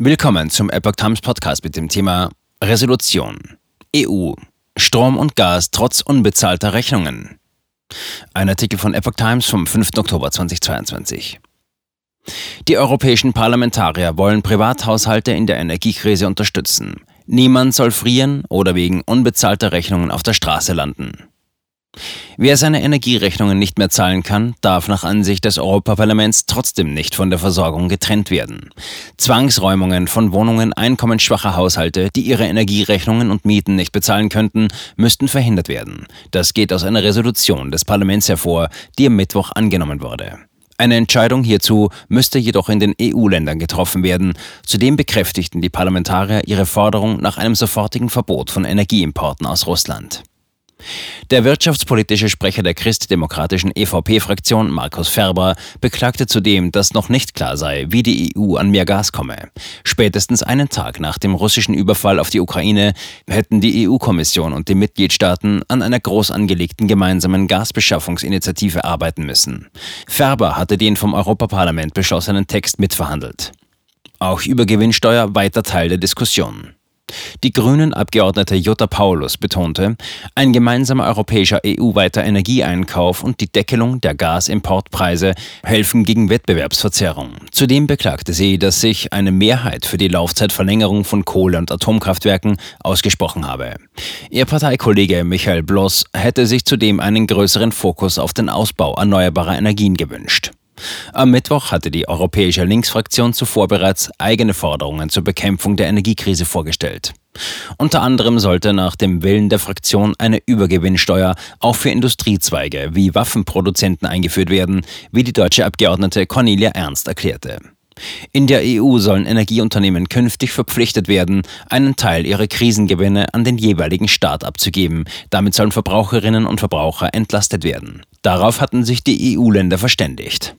Willkommen zum Epoch Times Podcast mit dem Thema Resolution. EU. Strom und Gas trotz unbezahlter Rechnungen. Ein Artikel von Epoch Times vom 5. Oktober 2022. Die europäischen Parlamentarier wollen Privathaushalte in der Energiekrise unterstützen. Niemand soll frieren oder wegen unbezahlter Rechnungen auf der Straße landen. Wer seine Energierechnungen nicht mehr zahlen kann, darf nach Ansicht des Europaparlaments trotzdem nicht von der Versorgung getrennt werden. Zwangsräumungen von Wohnungen einkommensschwacher Haushalte, die ihre Energierechnungen und Mieten nicht bezahlen könnten, müssten verhindert werden. Das geht aus einer Resolution des Parlaments hervor, die am Mittwoch angenommen wurde. Eine Entscheidung hierzu müsste jedoch in den EU-Ländern getroffen werden. Zudem bekräftigten die Parlamentarier ihre Forderung nach einem sofortigen Verbot von Energieimporten aus Russland. Der wirtschaftspolitische Sprecher der christdemokratischen EVP-Fraktion, Markus Ferber, beklagte zudem, dass noch nicht klar sei, wie die EU an mehr Gas komme. Spätestens einen Tag nach dem russischen Überfall auf die Ukraine hätten die EU-Kommission und die Mitgliedstaaten an einer groß angelegten gemeinsamen Gasbeschaffungsinitiative arbeiten müssen. Ferber hatte den vom Europaparlament beschlossenen Text mitverhandelt. Auch Übergewinnsteuer weiter Teil der Diskussion. Die Grünen-Abgeordnete Jutta Paulus betonte, ein gemeinsamer europäischer EU-weiter Energieeinkauf und die Deckelung der Gasimportpreise helfen gegen Wettbewerbsverzerrung. Zudem beklagte sie, dass sich eine Mehrheit für die Laufzeitverlängerung von Kohle- und Atomkraftwerken ausgesprochen habe. Ihr Parteikollege Michael Bloss hätte sich zudem einen größeren Fokus auf den Ausbau erneuerbarer Energien gewünscht. Am Mittwoch hatte die Europäische Linksfraktion zuvor bereits eigene Forderungen zur Bekämpfung der Energiekrise vorgestellt. Unter anderem sollte nach dem Willen der Fraktion eine Übergewinnsteuer auch für Industriezweige wie Waffenproduzenten eingeführt werden, wie die deutsche Abgeordnete Cornelia Ernst erklärte. In der EU sollen Energieunternehmen künftig verpflichtet werden, einen Teil ihrer Krisengewinne an den jeweiligen Staat abzugeben. Damit sollen Verbraucherinnen und Verbraucher entlastet werden. Darauf hatten sich die EU-Länder verständigt.